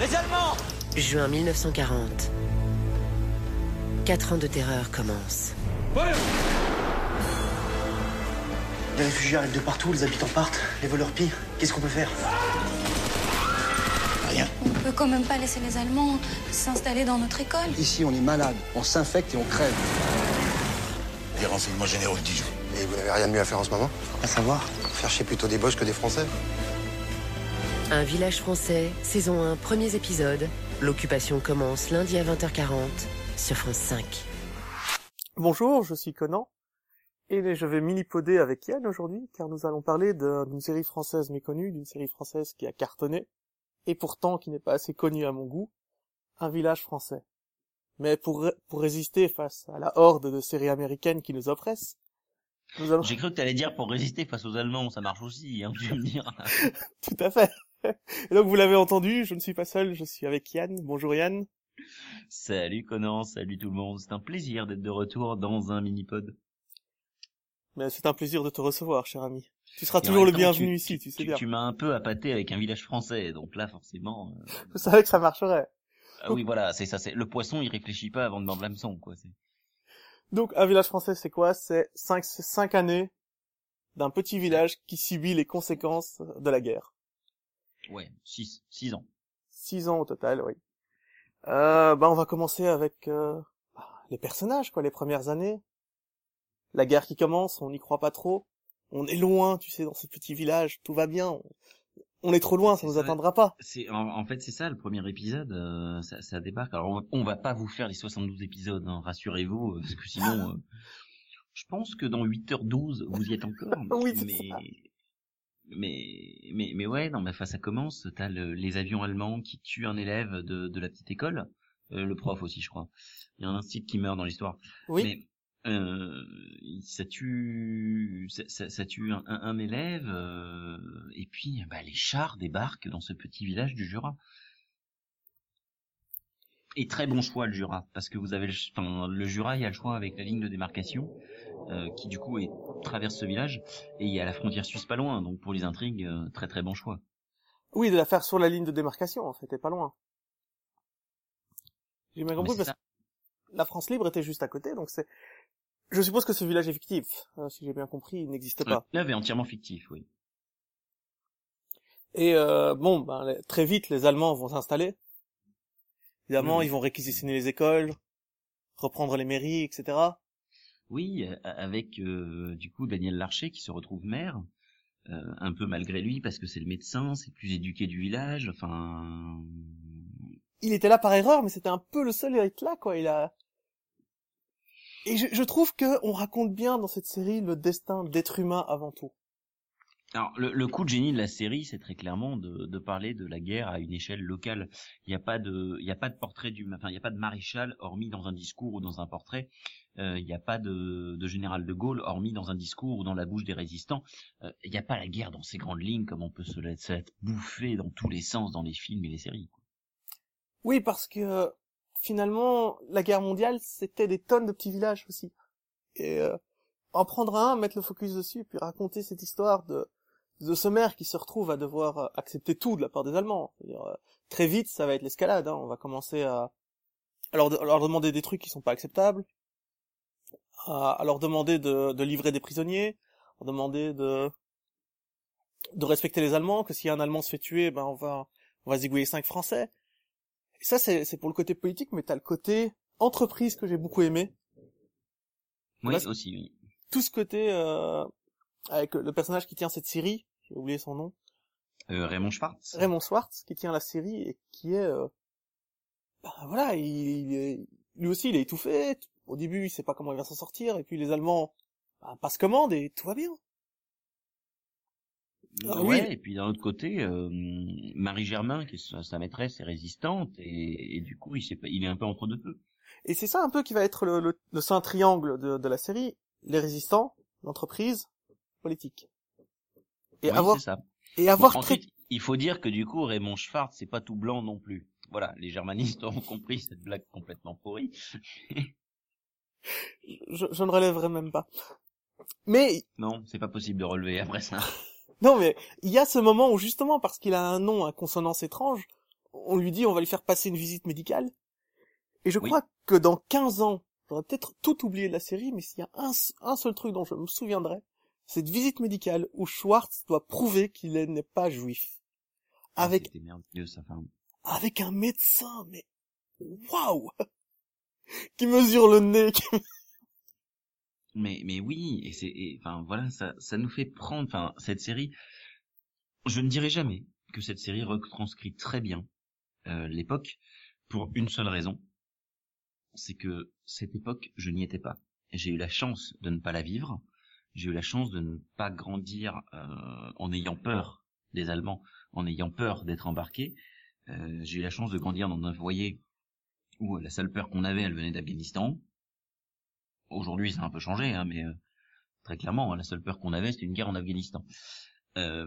Les Allemands Juin 1940. Quatre ans de terreur commencent. Les réfugiés arrivent de partout, les habitants partent, les voleurs pillent. Qu'est-ce qu'on peut faire? Rien. On peut quand même pas laisser les Allemands s'installer dans notre école. Ici, on est malade, on s'infecte et on crève. Les renseignements généraux de Dijon. Et vous n'avez rien de mieux à faire en ce moment? À savoir? Faire chier plutôt des Boches que des Français? Un village français, saison 1, premiers épisodes. L'occupation commence lundi à 20h40 sur France 5. Bonjour, je suis Conan. Et je vais mini-poder avec Yann aujourd'hui, car nous allons parler d'une série française méconnue, d'une série française qui a cartonné, et pourtant qui n'est pas assez connue à mon goût, Un village français. Mais pour, pour résister face à la horde de séries américaines qui nous oppressent, nous allons... J'ai cru que t'allais dire pour résister face aux Allemands, ça marche aussi, hein, tu me dire. Tout à fait. Et donc vous l'avez entendu, je ne suis pas seul, je suis avec Yann. Bonjour Yann. Salut Conan, salut tout le monde, c'est un plaisir d'être de retour dans un mini-pod. Mais c'est un plaisir de te recevoir, cher ami. Tu seras toujours le temps, bienvenu tu- ici, tu sais Tu, bien. tu m'as un peu appâté avec un village français, donc là forcément... euh, Je savais que ça marcherait. Ah oui voilà, c'est ça, c'est le poisson il réfléchit pas avant de mordre l'hameçon, quoi. Donc, un village français, c'est quoi? C'est cinq, c'est cinq années d'un petit village qui subit les conséquences de la guerre. Ouais, 6 six ans. Six ans au total, oui. Euh, bah, on va commencer avec euh, bah, les personnages, quoi, les premières années. La guerre qui commence, on n'y croit pas trop. On est loin, tu sais, dans ce petit village, tout va bien. On, on est trop loin, ça nous ça. atteindra pas. C'est en, en fait c'est ça le premier épisode, euh, ça, ça débarque. Alors on va, on va pas vous faire les 72 épisodes, hein, rassurez-vous, euh, parce que sinon, euh, je pense que dans 8h12 vous y êtes encore. Oui, mais, ça. Mais mais mais ouais, non, mais enfin ça commence. T'as le, les avions allemands qui tuent un élève de, de la petite école, euh, le prof aussi, je crois. Il y a un institut qui meurt dans l'histoire. Oui. Mais euh, ça tue, ça, ça- ça tue un, un- élève, euh, et puis bah, les chars débarquent dans ce petit village du Jura. Et très bon choix le Jura, parce que vous avez le, enfin, le Jura, il y a le choix avec la ligne de démarcation, qui du coup est, traverse ce village, et il y a la frontière suisse pas loin, donc pour les intrigues, euh, très très bon choix. Oui, de la faire sur la ligne de démarcation, en fait, et pas loin. J'ai bien compris parce que la France libre était juste à côté, donc c'est... Je suppose que ce village est fictif. Euh, si j'ai bien compris, il n'existe pas. L'œuvre est entièrement fictif, oui. Et euh, bon, ben, très vite, les Allemands vont s'installer. Évidemment, ils vont réquisitionner les écoles, reprendre les mairies, etc. Oui, euh, avec euh, du coup Daniel Larcher qui se retrouve maire, euh, un peu malgré lui parce que c'est le médecin, c'est le plus éduqué du village. Enfin, Il était là par erreur, mais c'était un peu le seul à être là, quoi. Il a... Et je, je trouve que on raconte bien dans cette série le destin d'être humain avant tout. alors le, le coup de génie de la série, c'est très clairement de, de parler de la guerre à une échelle locale. Il n'y a pas de, il y a pas de portrait du, enfin il n'y a pas de maréchal hormis dans un discours ou dans un portrait. Euh, Il n'y a pas de, de général de Gaulle hormis dans un discours ou dans la bouche des résistants. Euh, Il n'y a pas la guerre dans ses grandes lignes comme on peut se l'être l'être bouffé dans tous les sens dans les films et les séries. quoi. Oui, parce que finalement, la guerre mondiale, c'était des tonnes de petits villages aussi. Et euh, en prendre un, mettre le focus dessus, puis raconter cette histoire de de ce qui se retrouve à devoir euh, accepter tout de la part des Allemands. Euh, très vite, ça va être l'escalade. Hein. On va commencer à, à leur, à leur demander des trucs qui sont pas acceptables, à, à leur demander de, de livrer des prisonniers, à leur demander de de respecter les Allemands, que si un Allemand se fait tuer, ben on va on va zigouiller cinq Français. Et ça, c'est c'est pour le côté politique, mais t'as le côté entreprise que j'ai beaucoup aimé. Oui, Là, aussi, oui. Tout ce côté euh, avec le personnage qui tient cette série, j'ai oublié son nom, Euh, Raymond Schwartz. Raymond Schwartz, qui tient la série et qui est, euh, bah, voilà, il, il est- lui aussi il est étouffé. Au début, il sait pas comment il va s'en sortir, et puis les Allemands bah, passent commande et tout va bien. Ouais, oui. et puis d'un autre côté, euh, Marie Germain, qui est sa, sa maîtresse, est résistante, et, et du coup, il, sait pas, il est un peu entre deux feux. Et c'est ça un peu qui va être le, le, le saint triangle de, de la série les résistants, l'entreprise, politique. Et Oui, avoir c'est ça. et avoir Bon, ensuite, il faut dire que du coup, Raymond Schwartz, c'est pas tout blanc non plus. Voilà, les germanistes ont compris cette blague complètement pourrie. Je, je ne relèverai même pas. Mais Non, c'est pas possible de relever après ça. non, mais il y a ce moment où justement parce qu'il a un nom à consonance étrange, on lui dit on va lui faire passer une visite médicale. Et je Oui. crois que dans 15 ans, j'aurais peut-être tout oublié de la série, mais s'il y a un, seul truc dont je me souviendrai, cette visite médicale où Schwartz doit prouver qu'il est- n'est pas juif. Ah, Avec. Enfin, avec un médecin, mais waouh Qui mesure le nez, Mais mais oui, et c'est enfin voilà, ça ça nous fait prendre enfin cette série je ne dirai jamais que cette série retranscrit très bien euh, l'époque pour une seule raison. C'est que cette époque, je n'y étais pas. J'ai eu la chance de ne pas la vivre. J'ai eu la chance de ne pas grandir euh, en ayant peur des Allemands, en ayant peur d'être embarqué. Euh, j'ai eu la chance de grandir dans un foyer où la seule peur qu'on avait, elle venait d'Afghanistan. Aujourd'hui, ça a un peu changé, hein, mais euh, très clairement, la seule peur qu'on avait, c'était une guerre en Afghanistan. Euh,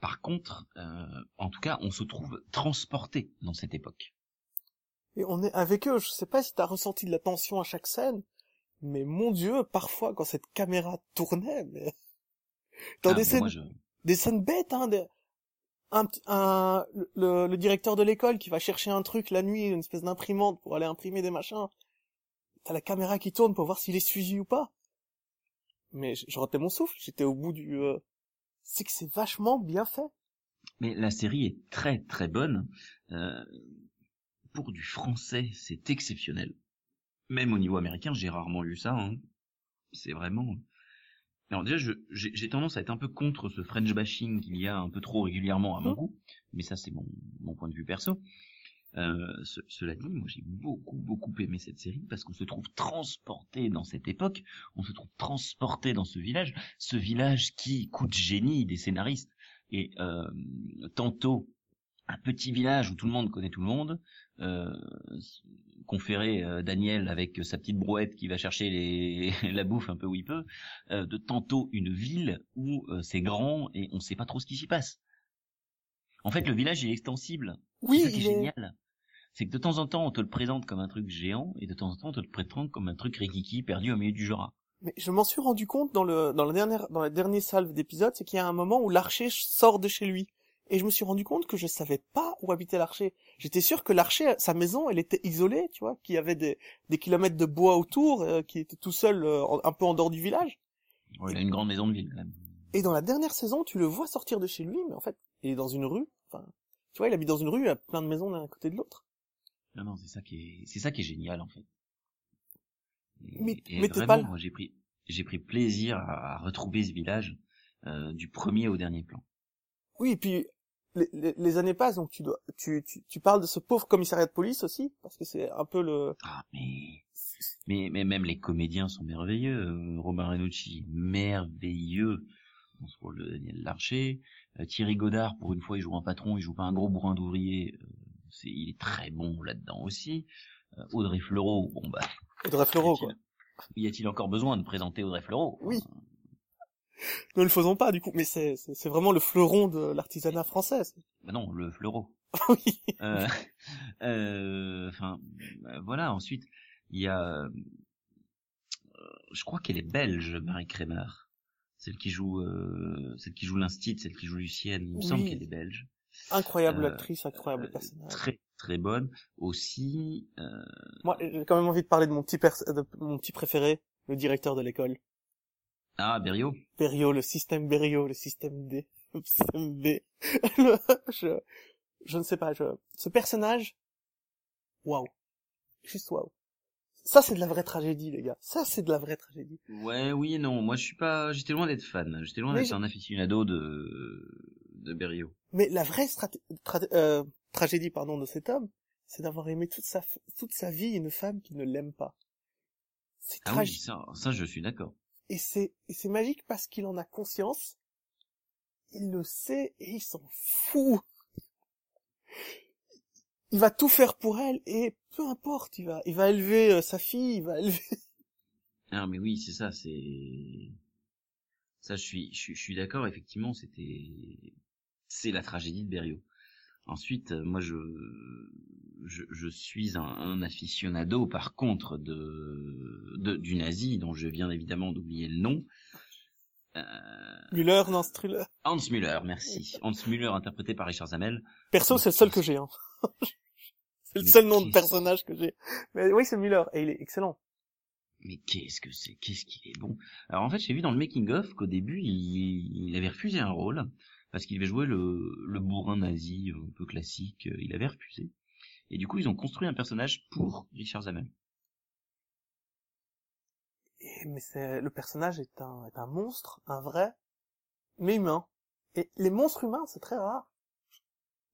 par contre, euh, en tout cas, on se trouve transporté dans cette époque. et on est avec eux. Je sais pas si t'as ressenti de la tension à chaque scène, mais mon dieu, parfois quand cette caméra tournait, mais... Dans Ah, des scènes je- des scènes bêtes, hein, des- un, un, le, le directeur de l'école qui va chercher un truc la nuit, une espèce d'imprimante pour aller imprimer des machins. T'as la caméra qui tourne pour voir s'il est suivi ou pas. Mais je, je mon souffle, j'étais au bout du... euh, C'est que c'est vachement bien fait. Mais la série est très très bonne. Euh, pour du français, c'est exceptionnel. Même au niveau américain, j'ai rarement lu ça. hein. C'est vraiment. Alors déjà, j'ai tendance à être un peu contre ce French bashing qu'il y a un peu trop régulièrement à mon Mhm. goût, mais ça c'est mon, mon point de vue perso. Euh, ce- cela dit, moi j'ai beaucoup beaucoup aimé cette série parce qu'on se trouve transporté dans cette époque, on se trouve transporté dans ce village, ce village qui coûte génie des scénaristes et euh, tantôt un petit village où tout le monde connaît tout le monde, euh, conféré euh, Daniel avec sa petite brouette qui va chercher les, la bouffe un peu où il peut, euh, de tantôt une ville où c'est grand et on sait pas trop ce qui s'y passe. En fait, le village il est extensible. Oui, c'est génial. C'est que de temps en temps on te le présente comme un truc géant et de temps en temps on te le présente comme un truc rikiki perdu au milieu du Jura. Mais je m'en suis rendu compte dans le dans la dernière dans la dernière salve d'épisodes, c'est qu'il y a un moment où l'archer sort de chez lui. Et je me suis rendu compte que je savais pas où habitait l'archer. J'étais sûr que l'archer, sa maison, elle était isolée, tu vois, qu'il y avait des, des kilomètres de bois autour, euh, qui était tout seul, euh, un peu en dehors du village. Ouais, il a une grande maison de ville quand même. Et dans la dernière saison, tu le vois sortir de chez lui, mais en fait, il est dans une rue. Enfin, tu vois, il habite dans une rue, il y a plein de maisons l'un à côté de l'autre. Non, non, c'est ça qui est, c'est ça qui est génial en fait. Et, Mais- et mais t'es vraiment, pas moi, j'ai pris, j'ai pris plaisir à, à retrouver ce village euh, du premier au dernier plan. Oui, et puis les, années passent, donc tu dois, tu, tu, tu parles de ce pauvre commissariat de police aussi, parce que c'est un peu le. Ah, mais, mais, mais même les comédiens sont merveilleux. Robin Renucci, merveilleux dans ce rôle de Daniel Larcher. Euh, Thierry Godard, pour une fois, il joue un patron, il joue pas un gros bourrin d'ouvrier. Euh, c'est, il est très bon là-dedans aussi. Euh, Audrey Fleurot, bon bah, Audrey Fleurot, quoi. y a-t-il encore besoin de présenter Audrey Fleurot Oui. Ne le faisons pas, du coup, mais c'est, c'est, vraiment le fleuron de l'artisanat français. Bah non, le Fleurot. oui. Euh, euh, Enfin, euh, voilà. Ensuite, il y a, euh, je crois qu'elle est belge, Marie Kremer, celle qui joue, celle qui joue l'instit, celle qui joue Lucienne. Il me semble qu'elle est belge. Incroyable Euh, actrice, incroyable personnage. très très bonne. Aussi, euh, Moi, j'ai quand même envie de parler de mon petit pers- de mon petit préféré, le directeur de l'école. Ah Berriot. Berriot, le système Berriot, le système D, le système B. Le- je, je ne sais pas, je, ce personnage, waouh. Juste waouh. Ça, c'est de la vraie tragédie, les gars. Ça, c'est de la vraie tragédie. Ouais, oui et non. Moi, je suis pas, j'étais loin d'être fan. J'étais loin d'être un aficionado de de Berriot. Mais la vraie tra- euh, tragédie, pardon, de cet homme, c'est d'avoir aimé toute sa, toute sa vie une femme qui ne l'aime pas. C'est Ah oui, tragique. ça, ça, je suis d'accord. Et c'est, et c'est magique parce qu'il en a conscience. Il le sait et il s'en fout. Il va tout faire pour elle et peu importe, il va, il va élever euh, sa fille, il va élever. Ah mais oui, c'est ça, c'est ça. Je suis, je je suis d'accord. Effectivement, c'était, c'est la tragédie de Berriot. Ensuite, euh, moi, je, je, je suis un, un aficionado, par contre, de, de du nazi, dont je viens évidemment d'oublier le nom. Euh, Müller, non, Struller. Hans Müller, merci. Hans Müller interprété par Richard Zamel. Perso, c'est le seul que j'ai. Hein. c'est le Mais seul nom de personnage que j'ai. Mais oui, c'est Müller et il est excellent. Mais qu'est-ce que c'est Qu'est-ce qu'il est bon Alors en fait, j'ai vu dans le making of qu'au début, il, il avait refusé un rôle parce qu'il devait jouer le, le bourrin nazi un peu classique. Il avait refusé. Et du coup, ils ont construit un personnage pour Richard Zamel. Et- mais c'est le personnage est un est un monstre, un vrai, mais humain. Et les monstres humains, c'est très rare.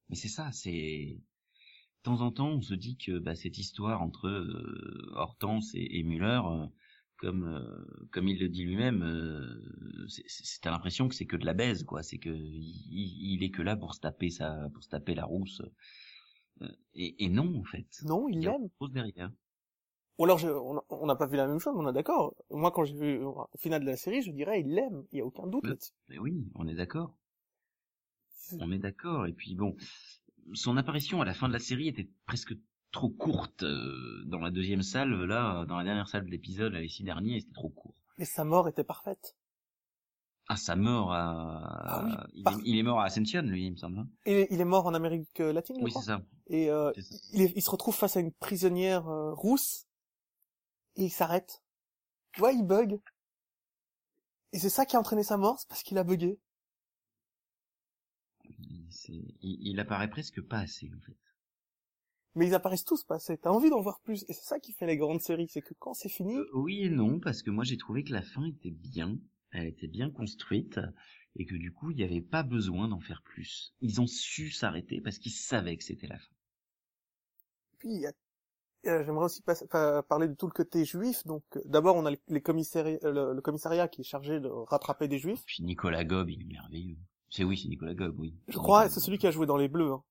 Mais c'est ça, c'est de temps en temps, on se dit que bah, cette histoire entre euh, Hortense et, et Müller, euh, comme euh, comme il le dit lui-même, c'est- t'as l'impression que c'est que de la baise, quoi. C'est que il, il est que là pour se taper sa, pour se taper la rousse. Et, et non, en fait. Non, il l'aime. chose derrière. Ou alors je, on n'a pas vu la même chose, mais on est d'accord. Moi, quand j'ai vu au final de la série, je dirais il l'aime. Il y a aucun doute là-dessus. Mais oui, on est d'accord. On est d'accord. Et puis bon, son apparition à la fin de la série était presque trop courte euh, dans la deuxième salve. Là, dans la dernière salve de l'épisode, les six derniers, c'était trop court. Et sa mort était parfaite. Ah, sa mort à... Ah oui, il, par- est, il est mort à Ascension, lui, il me semble. hein Et il est mort en Amérique latine, je Oui, c'est ça. Et euh, ça. il, est- il se retrouve face à une prisonnière euh, rousse et il s'arrête. Tu vois, il bug. Et c'est ça qui a entraîné sa mort, c'est parce qu'il a bugué. Il apparaît presque pas assez, en fait. Mais ils apparaissent tous pas assez. T'as envie d'en voir plus. Et c'est ça qui fait les grandes séries, c'est que quand c'est fini, Euh, oui et non, parce que moi j'ai trouvé que la fin était bien, elle était bien construite, et que du coup il n'y avait pas besoin d'en faire plus. Ils ont su s'arrêter parce qu'ils savaient que c'était la fin. puis a- euh, j'aimerais aussi pa- parler de tout le côté juif. Donc euh, d'abord on a les, les commissari- euh, le, le commissariat qui est chargé de rattraper des juifs. Puis Nicolas Gob, il est merveilleux. C'est oui, c'est Nicolas Gob, oui. Je crois, c'est celui qui a joué dans Les Bleus. hein.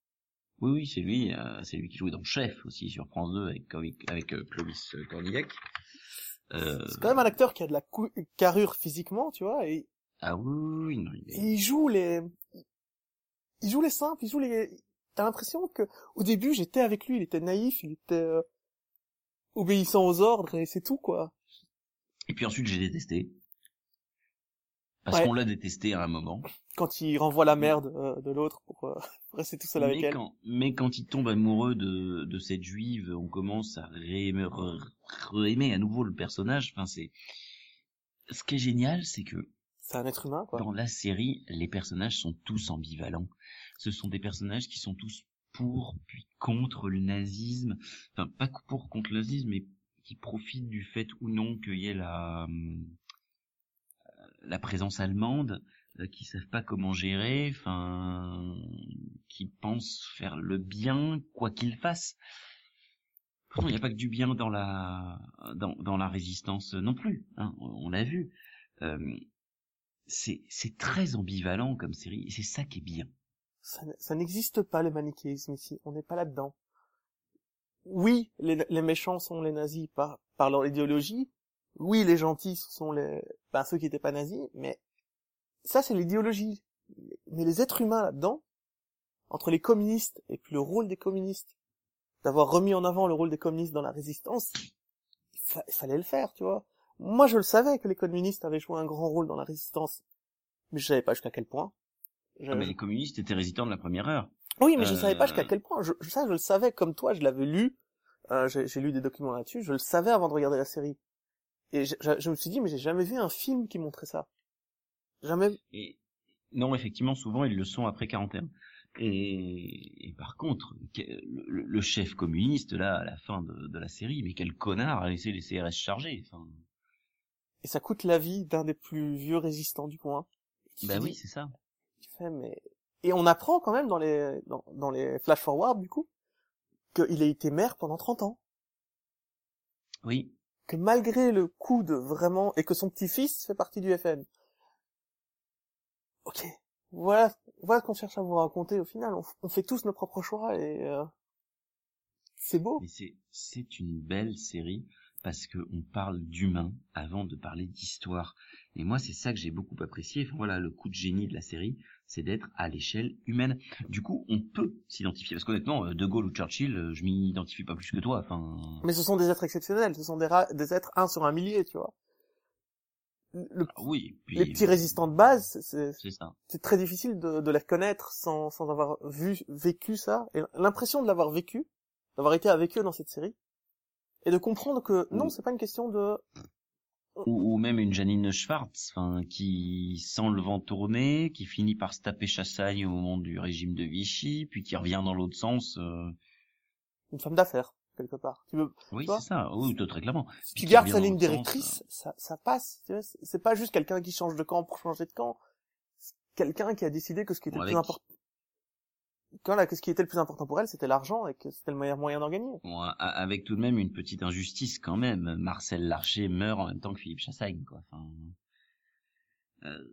Oui, oui, c'est lui, euh, c'est lui qui jouait dans Chef aussi sur France 2 avec, avec, avec euh, Clovis euh, Cornillac. Euh, C'est quand même un acteur qui a de la carrure physiquement, tu vois, et, Ah oui, non, il et est... il joue les, il joue les simples, il joue les. T'as l'impression que au début j'étais avec lui, il était naïf, il était euh, obéissant aux ordres et c'est tout quoi. Et puis ensuite j'ai détesté. Parce Ouais. qu'on l'a détesté à un moment. Quand il renvoie la merde euh, de l'autre pour, euh, pour rester tout seul avec mais elle. quand, mais quand il tombe amoureux de, de cette juive, on commence à réaimer, à nouveau le personnage. Enfin, c'est, ce qui est génial, c'est que C'est un être humain quoi. dans la série, les personnages sont tous ambivalents. Ce sont des personnages qui sont tous pour puis contre le nazisme. Enfin, pas pour contre le nazisme, mais qui profitent du fait ou non qu'il y ait la, hum, la présence allemande, euh, qui savent pas comment gérer, enfin, qui pensent faire le bien quoi qu'ils fassent. Pourtant, il n'y a pas que du bien dans la dans, la résistance non plus. Hein, on l'a vu. Euh, c'est très ambivalent comme série c'est ça qui est bien. Ça, n'existe pas le manichéisme ici, on n'est pas là-dedans. Oui, les, méchants sont les nazis par, par leur idéologie. Oui, les gentils sont ben, ceux qui n'étaient pas nazis, mais ça c'est l'idéologie. Mais les êtres humains là-dedans, entre les communistes et puis le rôle des communistes, d'avoir remis en avant le rôle des communistes dans la résistance, il, fa- il fallait le faire, tu vois. Moi je le savais que les communistes avaient joué un grand rôle dans la résistance, mais je savais pas jusqu'à quel point. Je- Ah, mais les communistes étaient résistants de la première heure. oui, mais je Euh, savais pas jusqu'à quel point. Je, je- ça, je le savais comme toi, je l'avais lu. Euh, j'ai j'ai lu des documents là-dessus. Je le savais avant de regarder la série. Et je, je- je me suis dit, mais j'ai jamais vu un film qui montrait ça. Jamais. Et non, effectivement, souvent ils le sont après 41. Et, et par contre, le, le chef communiste là à la fin de, de la série, mais quel connard a laissé les CRS chargés. Enfin, Et ça coûte la vie d'un des plus vieux résistants du coin. Bah oui, c'est ça. tu fais, mais et on apprend quand même dans les dans, dans les flash forward du coup qu'il a été maire pendant 30 ans. Oui, Que malgré le coup de vraiment et que son petit-fils fait partie du FN. Ok, voilà, voilà ce qu'on cherche à vous raconter au final. On, fait tous nos propres choix et euh, c'est beau. mais c'est c'est une belle série parce que on parle d'humain avant de parler d'histoire. Et moi, c'est ça que j'ai beaucoup apprécié. Enfin, voilà, le coup de génie de la série, c'est d'être à l'échelle humaine. Du coup, on peut s'identifier. Parce qu'honnêtement, euh, De Gaulle ou Churchill, euh, je m'y identifie pas plus que toi. Enfin, Mais ce sont des êtres exceptionnels, ce sont des, ra- des êtres un sur un millier, tu vois. Le- Ah oui, puis, les petits résistants de base, c'est- très difficile de, de les reconnaître sans, sans avoir vu, vécu ça. Et l'impression de l'avoir vécu, d'avoir été avec eux dans cette série, et de comprendre que non, c'est pas une question de... Ou, ou même une Janine Schwartz, enfin, qui sent le vent tourner, qui finit par se taper Chassagne au moment du régime de Vichy, puis qui revient dans l'autre sens. euh, une femme d'affaires, quelque part. Tu veux, Oui, c'est ça. Oui, tout, très clairement. si tu gardes sa ligne sens, directrice, ça, ça passe. C'est pas juste quelqu'un qui change de camp pour changer de camp. C'est quelqu'un qui a décidé que ce qui était Bon, le plus important... Quand là, que ce qui était le plus important pour elle, c'était l'argent et que c'était le meilleur moyen d'en gagner. Bon, avec tout de même une petite injustice quand même. Marcel Larcher meurt en même temps que Philippe Chassagne, quoi. Enfin, euh,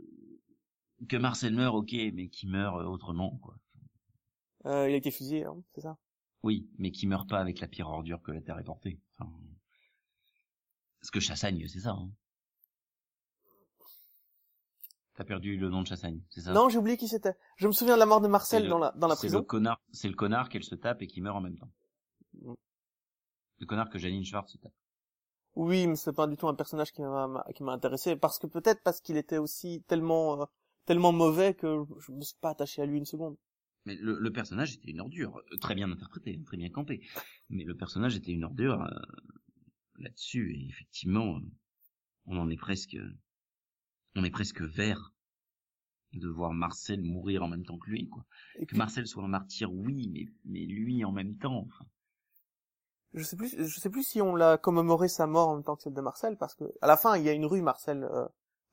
que Marcel meurt, ok, mais qui meurt euh, autrement, quoi. Euh, il a été fusillé, hein, c'est ça. Oui, mais qui meurt pas avec la pire ordure que la Terre ait portée. Enfin, parce que Chassagne, c'est ça. Hein. T'as perdu le nom de Chassagne, c'est ça? Non, j'ai oublié qui c'était. Je me souviens de la mort de Marcel le- dans la, dans la C'est prison. le connard, c'est le connard qu'elle se tape et qui meurt en même temps. Mm. Le connard que Janine Schwartz se tape. Oui, mais c'est pas du tout un personnage qui m'a m'a- qui m'a intéressé parce que peut-être parce qu'il était aussi tellement euh, tellement mauvais que je me suis pas attaché à lui une seconde. Mais le, le personnage était une ordure, euh, très bien interprété, très bien campé. Mais le personnage était une ordure euh, là-dessus, et effectivement, euh, on en est presque, on est presque vert de voir Marcel mourir en même temps que lui, quoi. Et Que puis, Marcel soit un martyr, oui, mais mais lui en même temps. Enfin, je sais plus je sais plus si on l'a commémoré sa mort en même temps que celle de Marcel parce que à la fin il y a une rue Marcel euh,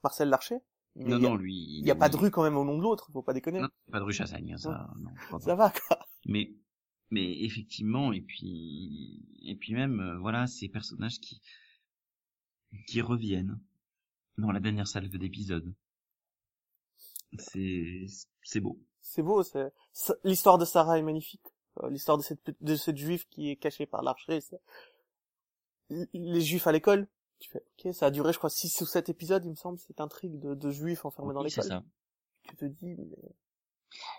Marcel Larcher. Non, il y a, non, lui, il y a pas de rue quand même au nom de l'autre, faut pas déconner. Non, pas de rue Chassagne, hein, ça, non, pas. Ça va quoi. mais mais effectivement et puis et puis même euh, voilà ces personnages qui qui reviennent dans la dernière salve d'épisode c'est c'est beau C'est beau, c'est l'histoire de Sarah est magnifique. Euh, L'histoire de cette de cette juive qui est cachée par l'archer, les juifs à l'école. Tu fais OK, ça a duré je crois 6 ou 7 épisodes, il me semble, cette intrigue de, de juifs enfermés dans Oui, l'école. ça Tu te dis mais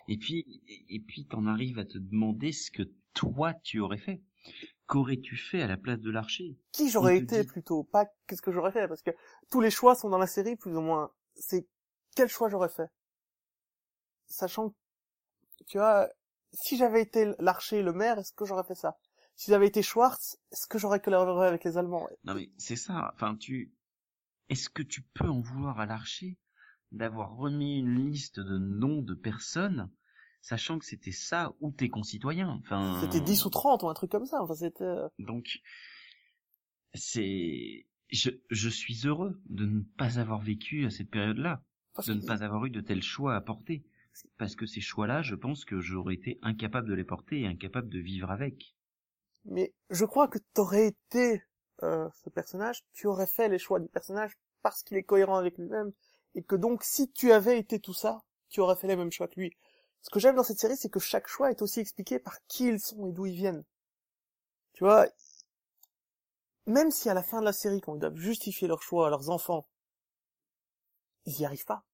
et puis et puis t'en arrives à te demander ce que toi tu aurais fait qu'aurais-tu fait à la place de l'archer? Qui j'aurais été dit- plutôt, pas qu'est-ce que j'aurais fait parce que tous les choix sont dans la série plus ou moins. C'est quel choix j'aurais fait? Sachant que, tu vois, si j'avais été l'archer, le maire, est-ce que j'aurais fait ça? Si j'avais été Schwartz, est-ce que j'aurais collaboré avec les Allemands non mais c'est ça enfin tu est-ce que tu peux en vouloir à l'archer d'avoir remis une liste de noms de personnes sachant que c'était ça ou tes concitoyens? Enfin C'était 10 ou 30 ou un truc comme ça. Enfin, c'était... euh, Donc, c'est, je, je suis heureux de ne pas avoir vécu à cette période-là, de ne pas avoir eu de tels choix à porter. Parce que ces choix-là, je pense que j'aurais été incapable de les porter et incapable de vivre avec. Mais je crois que t'aurais été euh, ce personnage, tu aurais fait les choix du personnage parce qu'il est cohérent avec lui-même, et que donc si tu avais été tout ça, tu aurais fait les mêmes choix que lui. Ce que j'aime dans cette série, c'est que chaque choix est aussi expliqué par qui ils sont et d'où ils viennent. Tu vois, même si à la fin de la série, quand ils doivent justifier leurs choix à leurs enfants, ils y arrivent pas.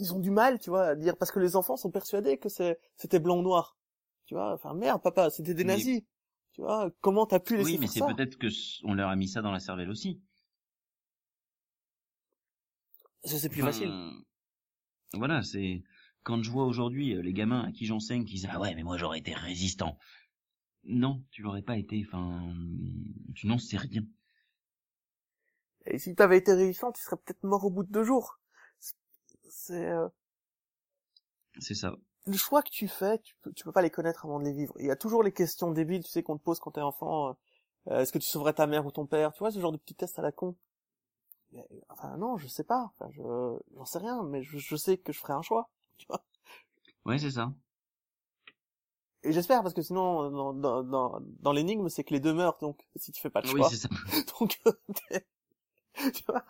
Ils ont du mal, tu vois, à dire, parce que les enfants sont persuadés que c'était blanc ou noir. Tu vois, enfin, merde, papa, c'était des Mais- nazis. Tu vois, comment t'as pu laisser Oui, mais c'est peut-être que on leur a mis ça dans la cervelle aussi. Ça, c'est plus Enfin, facile. Voilà, c'est quand je vois aujourd'hui euh, les gamins à qui j'enseigne qui disent ah ouais mais moi j'aurais été résistant. Non, tu l'aurais pas été. Enfin, tu n'en sais rien. Et si t'avais été résistant, tu serais peut-être mort au bout de deux jours. C'est- C'est, euh, C'est ça. Le choix que tu fais, tu peux, tu peux pas les connaître avant de les vivre. Il y a toujours les questions débiles, tu sais, qu'on te pose quand t'es enfant. euh, euh, Est-ce que tu sauverais ta mère ou ton père? Tu vois, ce genre de petits tests à la con. Mais, enfin, non, je sais pas. Enfin, je, j'en sais rien, mais je, je sais que je ferai un choix. Tu vois Ouais, c'est ça. Et j'espère, parce que sinon, dans, dans, dans, dans l'énigme, c'est que les deux meurent, donc, si tu fais pas de Oui, choix. c'est ça. donc, tu vois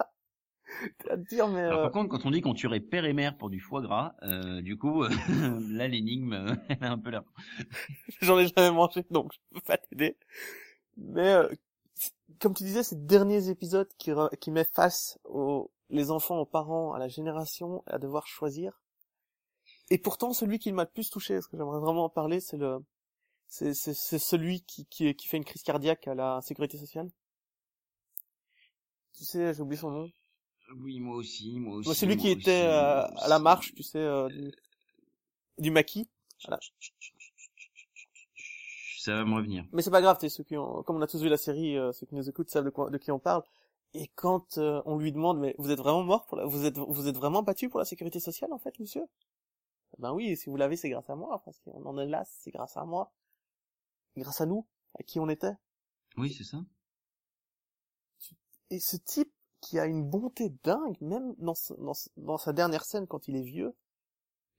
à te dire, mais... Alors, euh, par contre, quand on dit qu'on tuerait père et mère pour du foie gras, euh, du coup, là, l'énigme, euh, elle a un peu l'air. J'en ai jamais mangé, donc je peux pas t'aider. Mais euh, comme tu disais, ces derniers épisodes qui, re- qui mettent face aux les enfants aux parents, à la génération, à devoir choisir. Et pourtant, celui qui m'a le plus touché, ce que j'aimerais vraiment en parler, c'est le c'est c'est c'est celui qui, qui qui fait une crise cardiaque à la sécurité sociale. Tu sais, j'ai oublié son nom. Oui, moi aussi, moi aussi. Moi, celui qui était euh, à la marche, tu sais, euh, du, du maquis. Voilà. Ça va me revenir. Mais c'est pas grave, ceux qui ont, comme on a tous vu la série, euh, ceux qui nous écoutent savent de, quoi, de qui on parle. Et quand euh, on lui demande, mais vous êtes vraiment mort pour la, vous êtes, vous êtes vraiment battu pour la sécurité sociale en fait, monsieur? Ben oui, si vous l'avez, c'est grâce à moi, parce qu'on en est là, c'est grâce à moi, grâce à nous, à qui on était. Oui, c'est ça. Et ce type qui a une bonté dingue, même dans, sa dernière scène quand il est vieux,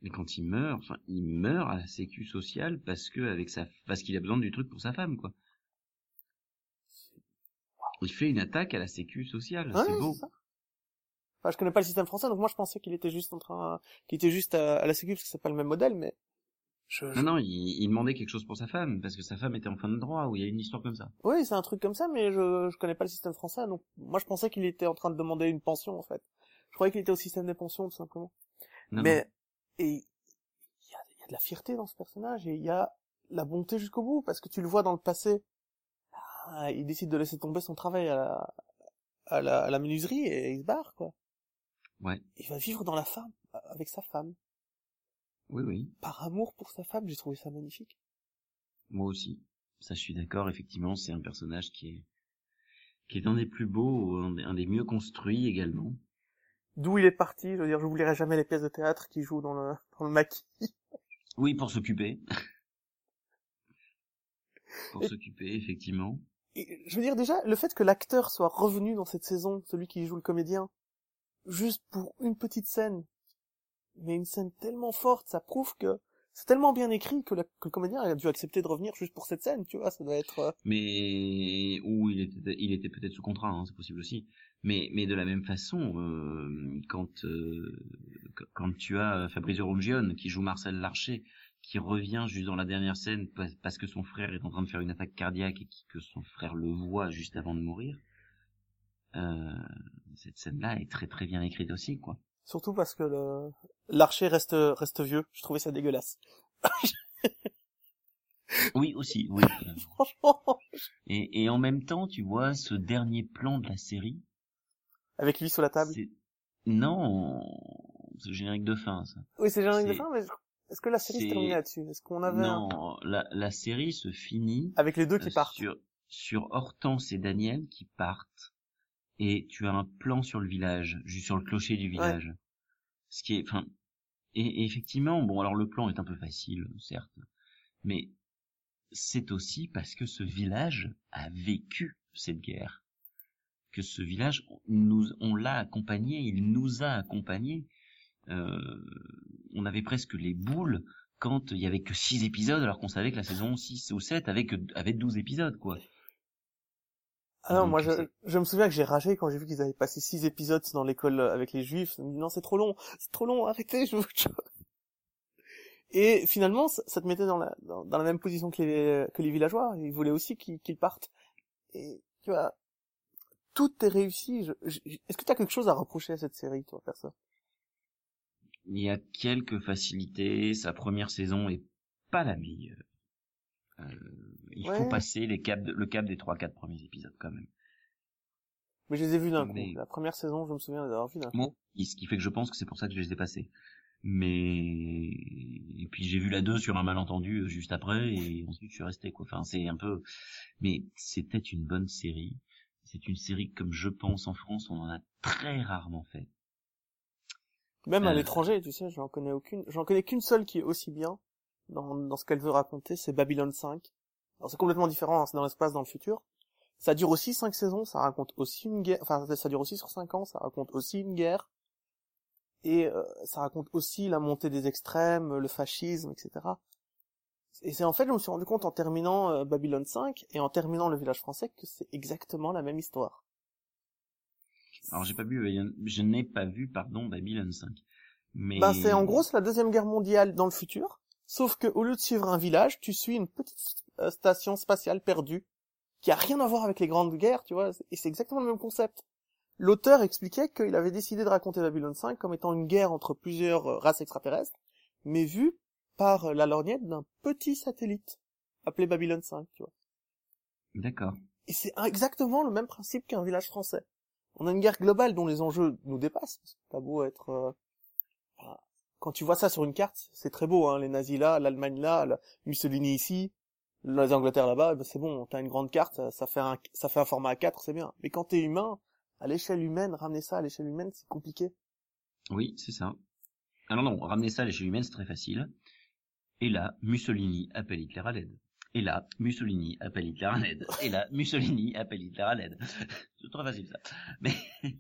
Mais quand il meurt, enfin, il meurt à la sécu sociale parce que avec sa, parce qu'il a besoin du truc pour sa femme, quoi. Il fait une attaque à la sécu sociale. Ouais, c'est beau. ça. Enfin, je connais pas le système français, donc moi je pensais qu'il était juste en train, qu'il était juste à, à la sécu parce que c'est pas le même modèle, mais je, je- Non, non, il, il demandait quelque chose pour sa femme parce que sa femme était en fin de droit ou il y a une histoire comme ça. Oui, c'est un truc comme ça, mais je, je connais pas le système français, donc moi je pensais qu'il était en train de demander une pension en fait. Je croyais qu'il était au système des pensions tout simplement. Non, mais et il y a, y a de la fierté dans ce personnage et il y a la bonté jusqu'au bout parce que tu le vois dans le passé. Ah, il décide de laisser tomber son travail à la, à la, à la menuiserie et il se barre quoi. Ouais. Il va vivre dans la femme avec sa femme. Oui, oui. Par amour pour sa femme, j'ai trouvé ça magnifique. Moi aussi. Ça, je suis d'accord. Effectivement, c'est un personnage qui est, qui est un des plus beaux, un des, mieux construits également. D'où il est parti, je veux dire, j'oublierai jamais les pièces de théâtre qu'il joue dans le, dans le maquis. Oui, pour s'occuper. pour Et- s'occuper, effectivement. Et, je veux dire déjà, le fait que l'acteur soit revenu dans cette saison, celui qui joue le comédien, juste pour une petite scène, mais une scène tellement forte, ça prouve que c'est tellement bien écrit que, la- que le comédien a dû accepter de revenir juste pour cette scène, tu vois, ça doit être... euh, Mais ou il était, il était peut-être sous contrat, hein, c'est possible aussi. Mais, mais de la même façon, euh, quand euh, qu- quand tu as Fabrizio Rongione qui joue Marcel Larcher, qui revient juste dans la dernière scène pa- parce que son frère est en train de faire une attaque cardiaque et que son frère le voit juste avant de mourir. Euh, cette scène-là est très très bien écrite aussi, quoi. Surtout parce que le l'archer reste reste vieux, je trouvais ça dégueulasse. Oui, aussi, oui. Franchement, Et, et en même temps, tu vois, ce dernier plan de la série, avec lui sur la table. c'est non, c'est le générique de fin, ça. Oui, c'est générique de fin, mais est-ce que la série se terminait là-dessus? Est-ce qu'on avait un- Non, la, la série se finit avec les deux qui euh, partent sur sur Hortense et Daniel qui partent et tu as un plan sur le village, juste sur le clocher du village. Ce qui est, enfin, et, et effectivement, bon, alors le plan est un peu facile, certes, mais c'est aussi parce que ce village a vécu cette guerre, que ce village nous, on l'a accompagné, il nous a accompagnés. Euh, on avait presque les boules quand il y avait que 6 épisodes alors qu'on savait que la saison 6 ou 7 avait que avait 12 épisodes quoi. Ah non, Donc, moi je, je me souviens que j'ai ragé quand j'ai vu qu'ils avaient passé six épisodes dans l'école euh, avec les juifs. Je me dis non c'est trop long, c'est trop long, arrêtez, je chose. Et finalement, ça, ça te mettait dans la, dans, dans la même position que les, que les villageois. Ils voulaient aussi qu'ils partent. Et tu vois, tout est réussi. Je, je- Est-ce que tu as quelque chose à reprocher à cette série, toi, perso? Il y a quelques facilités, sa première saison est pas la meilleure. Euh, il Ouais. faut passer les de- le cap des 3-4 premiers épisodes quand même. Mais je les ai vus d'un Mais- coup. La première saison, je me souviens d'avoir vu d'un coup. Moi, ce qui fait que je pense que c'est pour ça que je les ai passés. Mais et puis j'ai vu la 2 sur un malentendu euh, juste après et ensuite je suis resté quoi. Enfin c'est un peu mais c'était une bonne série. C'est une série comme je pense en France on en a très rarement fait. Même à Euh. l'étranger, tu sais, j'en connais aucune. J'en connais qu'une seule qui est aussi bien dans, dans ce qu'elle veut raconter, c'est Babylon 5. Alors c'est complètement différent, hein, c'est dans l'espace, dans le futur. Ça dure aussi cinq saisons, ça raconte aussi une guerre, enfin ça dure aussi sur cinq ans, ça raconte aussi une guerre. Et euh, ça raconte aussi la montée des extrêmes, le fascisme, etc. Et c'est en fait, je me suis rendu compte en terminant euh, Babylon 5 et en terminant le village français que c'est exactement la même histoire. Alors j'ai pas vu je n'ai pas vu pardon Babylon 5. Mais Bah, c'est en gros c'est la deuxième guerre mondiale dans le futur, sauf que au lieu de suivre un village, tu suis une petite euh, station spatiale perdue qui a rien à voir avec les grandes guerres, tu vois, et c'est exactement le même concept. L'auteur expliquait qu'il avait décidé de raconter Babylon 5 comme étant une guerre entre plusieurs euh, races extraterrestres, mais vue par euh, la lorgnette d'un petit satellite appelé Babylon 5, tu vois. D'accord. Et c'est exactement le même principe qu'un village français. on a une guerre globale dont les enjeux nous dépassent. T'as beau être, euh, quand tu vois ça sur une carte, c'est très beau, hein, les nazis là, l'Allemagne là, Mussolini ici, les Angleterre là-bas, ben c'est bon, t'as une grande carte, ça, ça fait un, ça fait un format A4, c'est bien. Mais quand t'es humain, à l'échelle humaine, ramener ça à l'échelle humaine, c'est compliqué. Oui, c'est ça. Alors non, ramener ça à l'échelle humaine, c'est très facile. Et là, Mussolini appelle Hitler à l'aide. Et là, Mussolini appelle Hitler à l'aide. Et là, Mussolini appelle Hitler à l'aide. c'est très facile ça. Mais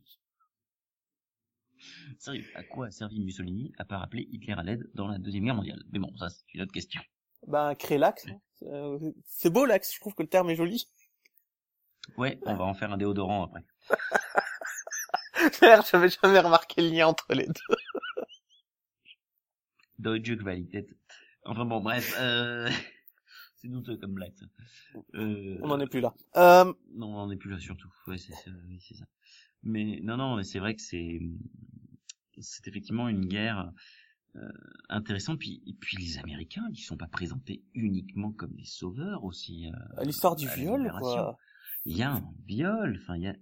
sérieux, à quoi a servi Mussolini à part appeler Hitler à l'aide dans la deuxième guerre mondiale? Mais bon, ça c'est une autre question. Ben, créer l'axe, hein. Euh, c'est beau l'axe, je trouve que le terme est joli. Ouais, on va en faire un déodorant après. Merde, j'avais jamais remarqué le lien entre les deux. Deutsche Qualität. Enfin bon, bref, euh... c'est douteux comme blague. ça. Euh... On n'en est plus là. Euh, Non, on n'en est plus là surtout. Ouais, c'est ça. oui, c'est ça. Mais non, non, mais c'est vrai que c'est c'est effectivement une guerre euh, intéressante. Puis et puis les Américains, ils sont pas présentés uniquement comme des sauveurs aussi. euh, l'histoire du viol, quoi. Il y a un viol. Enfin, il y a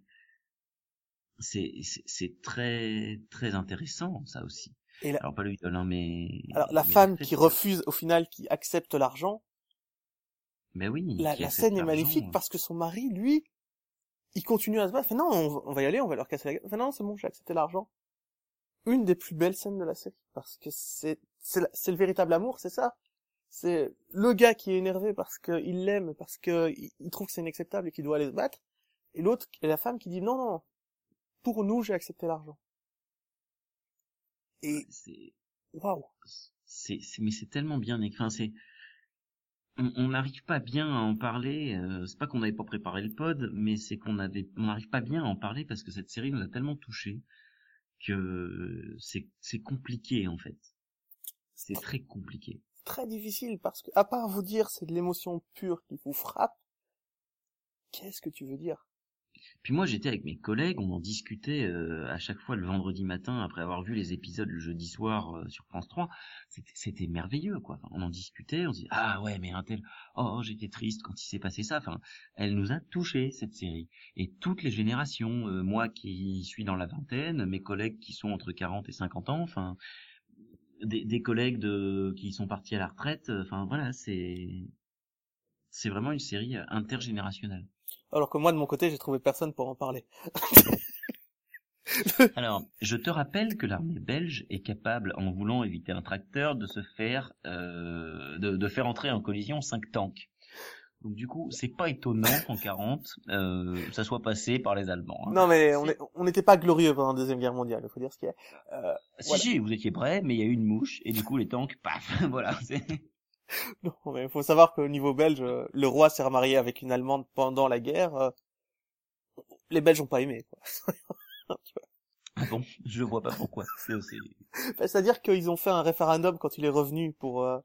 c'est c'est- très très intéressant ça aussi. Et la- Alors pas le viol, hein, mais Alors, la mais femme qui refuse, au final, qui accepte l'argent, Mais oui. la, scène est magnifique parce que son mari, lui, il continue à se battre. Non, on va, on va y aller, on va leur casser la gueule. Non, c'est bon, j'ai accepté l'argent. Une des plus belles scènes de la série. Parce que c'est, c'est, le véritable amour, c'est ça. C'est le gars qui est énervé parce qu'il l'aime, parce que il, il trouve que c'est inacceptable et qu'il doit aller se battre. Et l'autre, est la femme qui dit, non, non, pour nous, j'ai accepté l'argent. Et, C'est waouh. c'est c'est- mais c'est tellement bien écrit. Enfin, c'est on n'arrive pas bien à en parler. euh, c'est pas qu'on n'avait pas préparé le pod, mais c'est qu'on avait on n'arrive pas bien à en parler parce que cette série nous a tellement touché que c'est compliqué en fait. C'est très compliqué. très difficile parce que, à part vous dire c'est de l'émotion pure qui vous frappe, qu'est-ce que tu veux dire? Puis moi j'étais avec mes collègues, on en discutait euh, à chaque fois le vendredi matin après avoir vu les épisodes le jeudi soir euh, sur France 3. C'était merveilleux quoi. Enfin, on en discutait, on se dit ah ouais mais un tel oh j'étais triste quand il s'est passé ça. Enfin elle nous a touché cette série et toutes les générations. euh, moi qui suis dans la vingtaine, mes collègues qui sont entre 40 et 50 ans. Enfin des, des collègues de qui sont partis à la retraite. euh, Enfin voilà c'est c'est vraiment une série intergénérationnelle. Alors que moi, de mon côté, j'ai trouvé personne pour en parler. Alors, je te rappelle que l'armée belge est capable, en voulant éviter un tracteur, de se faire, euh, de, de faire entrer en collision cinq tanks. Donc du coup, c'est pas étonnant qu'en 40, euh, ça soit passé par les Allemands. hein. Non, mais on C'est- est- on n'était pas glorieux pendant la Deuxième Guerre mondiale, il faut dire ce qu'il y a. Euh, Si voilà. si, vous étiez prêts, mais il y a eu une mouche et du coup les tanks, paf, voilà. non, mais il faut savoir qu'au niveau belge, euh, le roi s'est remarié avec une Allemande pendant la guerre. euh, les Belges ont pas aimé. quoi. Ah bon, je vois pas pourquoi. C'est c'est- Bah, C'est-à-dire qu'ils ont fait un référendum quand il est revenu pour euh,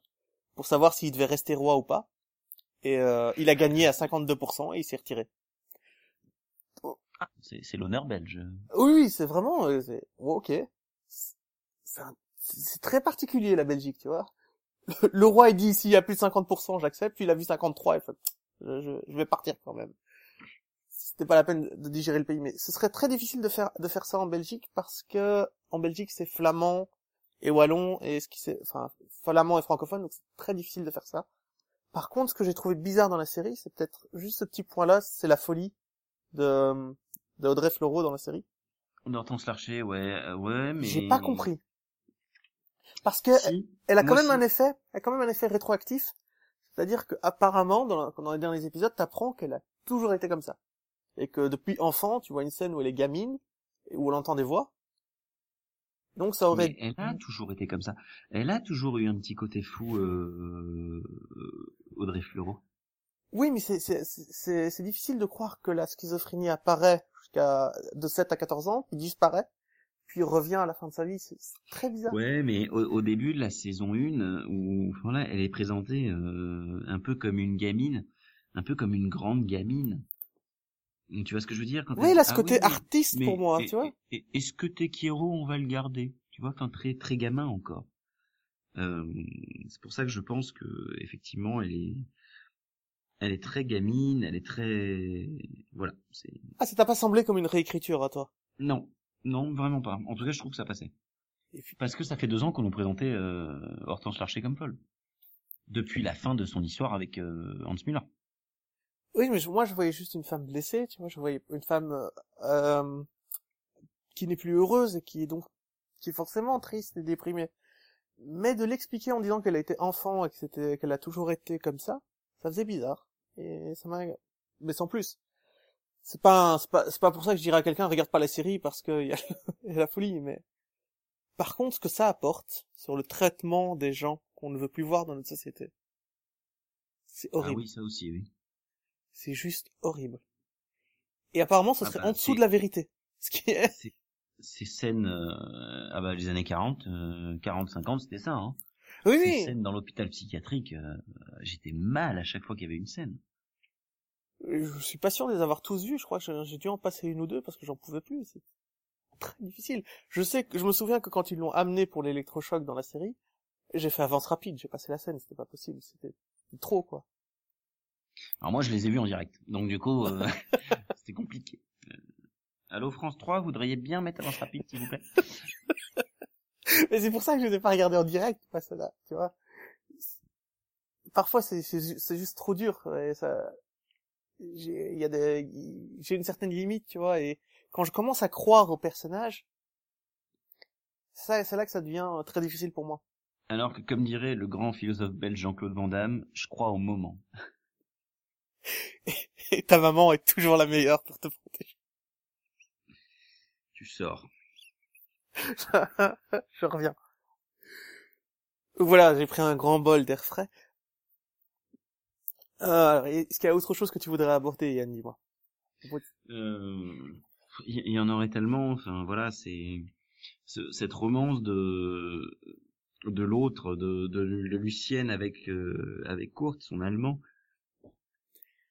pour savoir s'il devait rester roi ou pas. Et euh, il a gagné à 52% et il s'est retiré. c'est c'est l'honneur belge. Oui, c'est vraiment, c'est, oh, ok. C'est un- c'est- c'est très particulier, la Belgique, tu vois. Le, roi, il dit, s'il y a plus de 50%, j'accepte, puis il a vu 53, il fait, je, je, je vais partir quand même. C'était pas la peine de digérer le pays, mais ce serait très difficile de faire, de faire ça en Belgique, parce que, en Belgique, c'est flamand et wallon, et ce qui c'est, enfin, flamand et francophone, donc c'est très difficile de faire ça. Par contre, ce que j'ai trouvé bizarre dans la série, c'est peut-être juste ce petit point-là, c'est la folie de, de Audrey Fleurot dans la série. D'Hortense Larcher, ouais, euh, ouais, mais J'ai pas compris. Parce que Si. elle a quand même un effet, elle a quand même un effet rétroactif. C'est-à-dire que apparemment, dans, les derniers épisodes, t'apprends qu'elle a toujours été comme ça. Et que depuis enfant, tu vois une scène où elle est gamine, et où elle entend des voix. Donc ça aurait... Mais elle a toujours été comme ça. Elle a toujours eu un petit côté fou, euh, euh, Audrey Fleurot. Oui, mais c'est, c'est, c'est, c'est- c'est difficile de croire que la schizophrénie apparaît jusqu'à de 7 à 14 ans, puis disparaît, puis revient à la fin de sa vie. C'est, très bizarre. Ouais, mais au, au début de la saison 1, euh, où voilà, elle est présentée euh, un peu comme une gamine, un peu comme une grande gamine. Tu vois ce que je veux dire quand Oui, elle dit, ce Ah côté oui, artiste mais pour moi, tu vois. Est-ce que t'es Kiro, on va le garder Tu vois, enfin très très gamin encore. Euh, c'est pour ça que je pense que effectivement, elle est Elle est très gamine, elle est très, voilà, Ah, ça t'a pas semblé comme une réécriture à toi? Non, non, vraiment pas. En tout cas, je trouve que ça passait. Et puis- Parce que ça fait deux ans qu'on nous présentait euh, Hortense Larcher comme folle. Depuis la fin de son histoire avec euh, Hans Müller. Oui, mais je- moi je voyais juste une femme blessée, tu vois, je voyais une femme euh, euh, qui n'est plus heureuse et qui est donc qui est forcément triste et déprimée. Mais de l'expliquer en disant qu'elle a été enfant et que c'était qu'elle a toujours été comme ça, ça faisait bizarre et ça m'a mais sans plus. C'est pas c'est pas c'est pas pour ça que je dirais à quelqu'un regarde pas la série parce qu'il y a il y a la folie mais par contre ce que ça apporte sur le traitement des gens qu'on ne veut plus voir dans notre société. C'est Ah horrible. oui, ça aussi, oui. C'est juste horrible. Et apparemment, ce Ah serait bah, en dessous de la vérité. Ce qui est... Ces scènes, euh, ah bah les années 40, euh, 40, 50, c'était ça. Hein. Oui, Ces oui. scènes dans l'hôpital psychiatrique, euh, j'étais mal à chaque fois qu'il y avait une scène. Je suis pas sûr de les avoir tous vus. Je crois que j'ai- dû en passer une ou deux parce que j'en pouvais plus. C'est très difficile. Je sais que, je me souviens que quand ils l'ont amené pour l'électrochoc dans la série, j'ai fait avance rapide. J'ai passé la scène. C'était pas possible. C'était trop, quoi. Alors moi, je les ai vus en direct, donc du coup, euh, c'était compliqué. Euh, Allô France 3, vous voudriez bien mettre avance rapide, s'il vous plaît Mais c'est pour ça que je les ai pas regardés en direct, pas cela, tu vois. Parfois, c'est juste trop dur, et ça, j'ai, il y a des, j'ai une certaine limite, tu vois, et quand je commence à croire au personnage, ça, c'est là que ça devient très difficile pour moi. Alors que, comme dirait le grand philosophe belge Jean-Claude Van Damme, je crois au moment. Et ta maman est toujours la meilleure pour te protéger. Tu sors. je reviens. Voilà, j'ai pris un grand bol d'air frais. Alors, est-ce qu'il y a autre chose que tu voudrais aborder, Yann, dis-moi? Euh, Il y, en aurait tellement. Enfin voilà, c'est ce- cette romance de de l'autre, de, de, de Lucienne avec euh, avec Kurt, son allemand.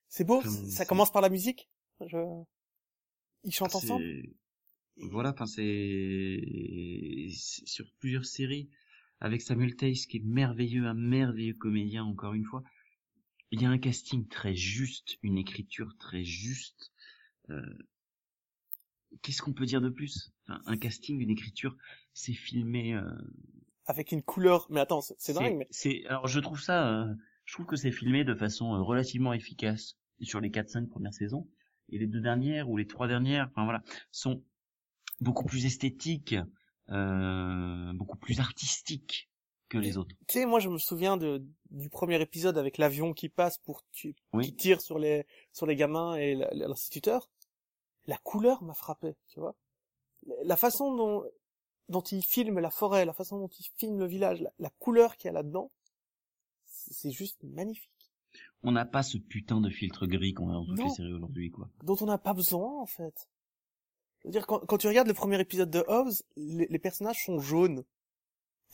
C'est beau, ça commence par la musique? Je... Ils chantent ensemble? Voilà, enfin c'est sur plusieurs séries avec Samuel Tace qui est merveilleux, un merveilleux comédien encore une fois. Il y a un casting très juste, une écriture très juste. Euh, Qu'est-ce qu'on peut dire de plus? Enfin, Un casting, une écriture, c'est filmé. euh, Avec une couleur. Mais attends, c'est dingue, mais c'est alors je trouve ça euh, je trouve que c'est filmé de façon euh, relativement efficace sur les 4 5 premières saisons et les deux dernières ou les trois dernières enfin voilà sont beaucoup plus esthétiques euh, beaucoup plus artistiques que les autres. tu sais, moi je me souviens de, du premier épisode avec l'avion qui passe pour tu, Oui. qui tire sur les sur les gamins et l'instituteur. La couleur m'a frappé, tu vois. La façon dont dont il filme la forêt, la façon dont il filme le village, la, la couleur qu'il y a là-dedans, c'est c'est juste magnifique. On n'a pas ce putain de filtre gris qu'on a dans toutes Non. les séries aujourd'hui quoi. dont on n'a pas besoin en fait. Je veux dire, quand, quand tu regardes le premier épisode de Hobbs, les, les personnages sont jaunes.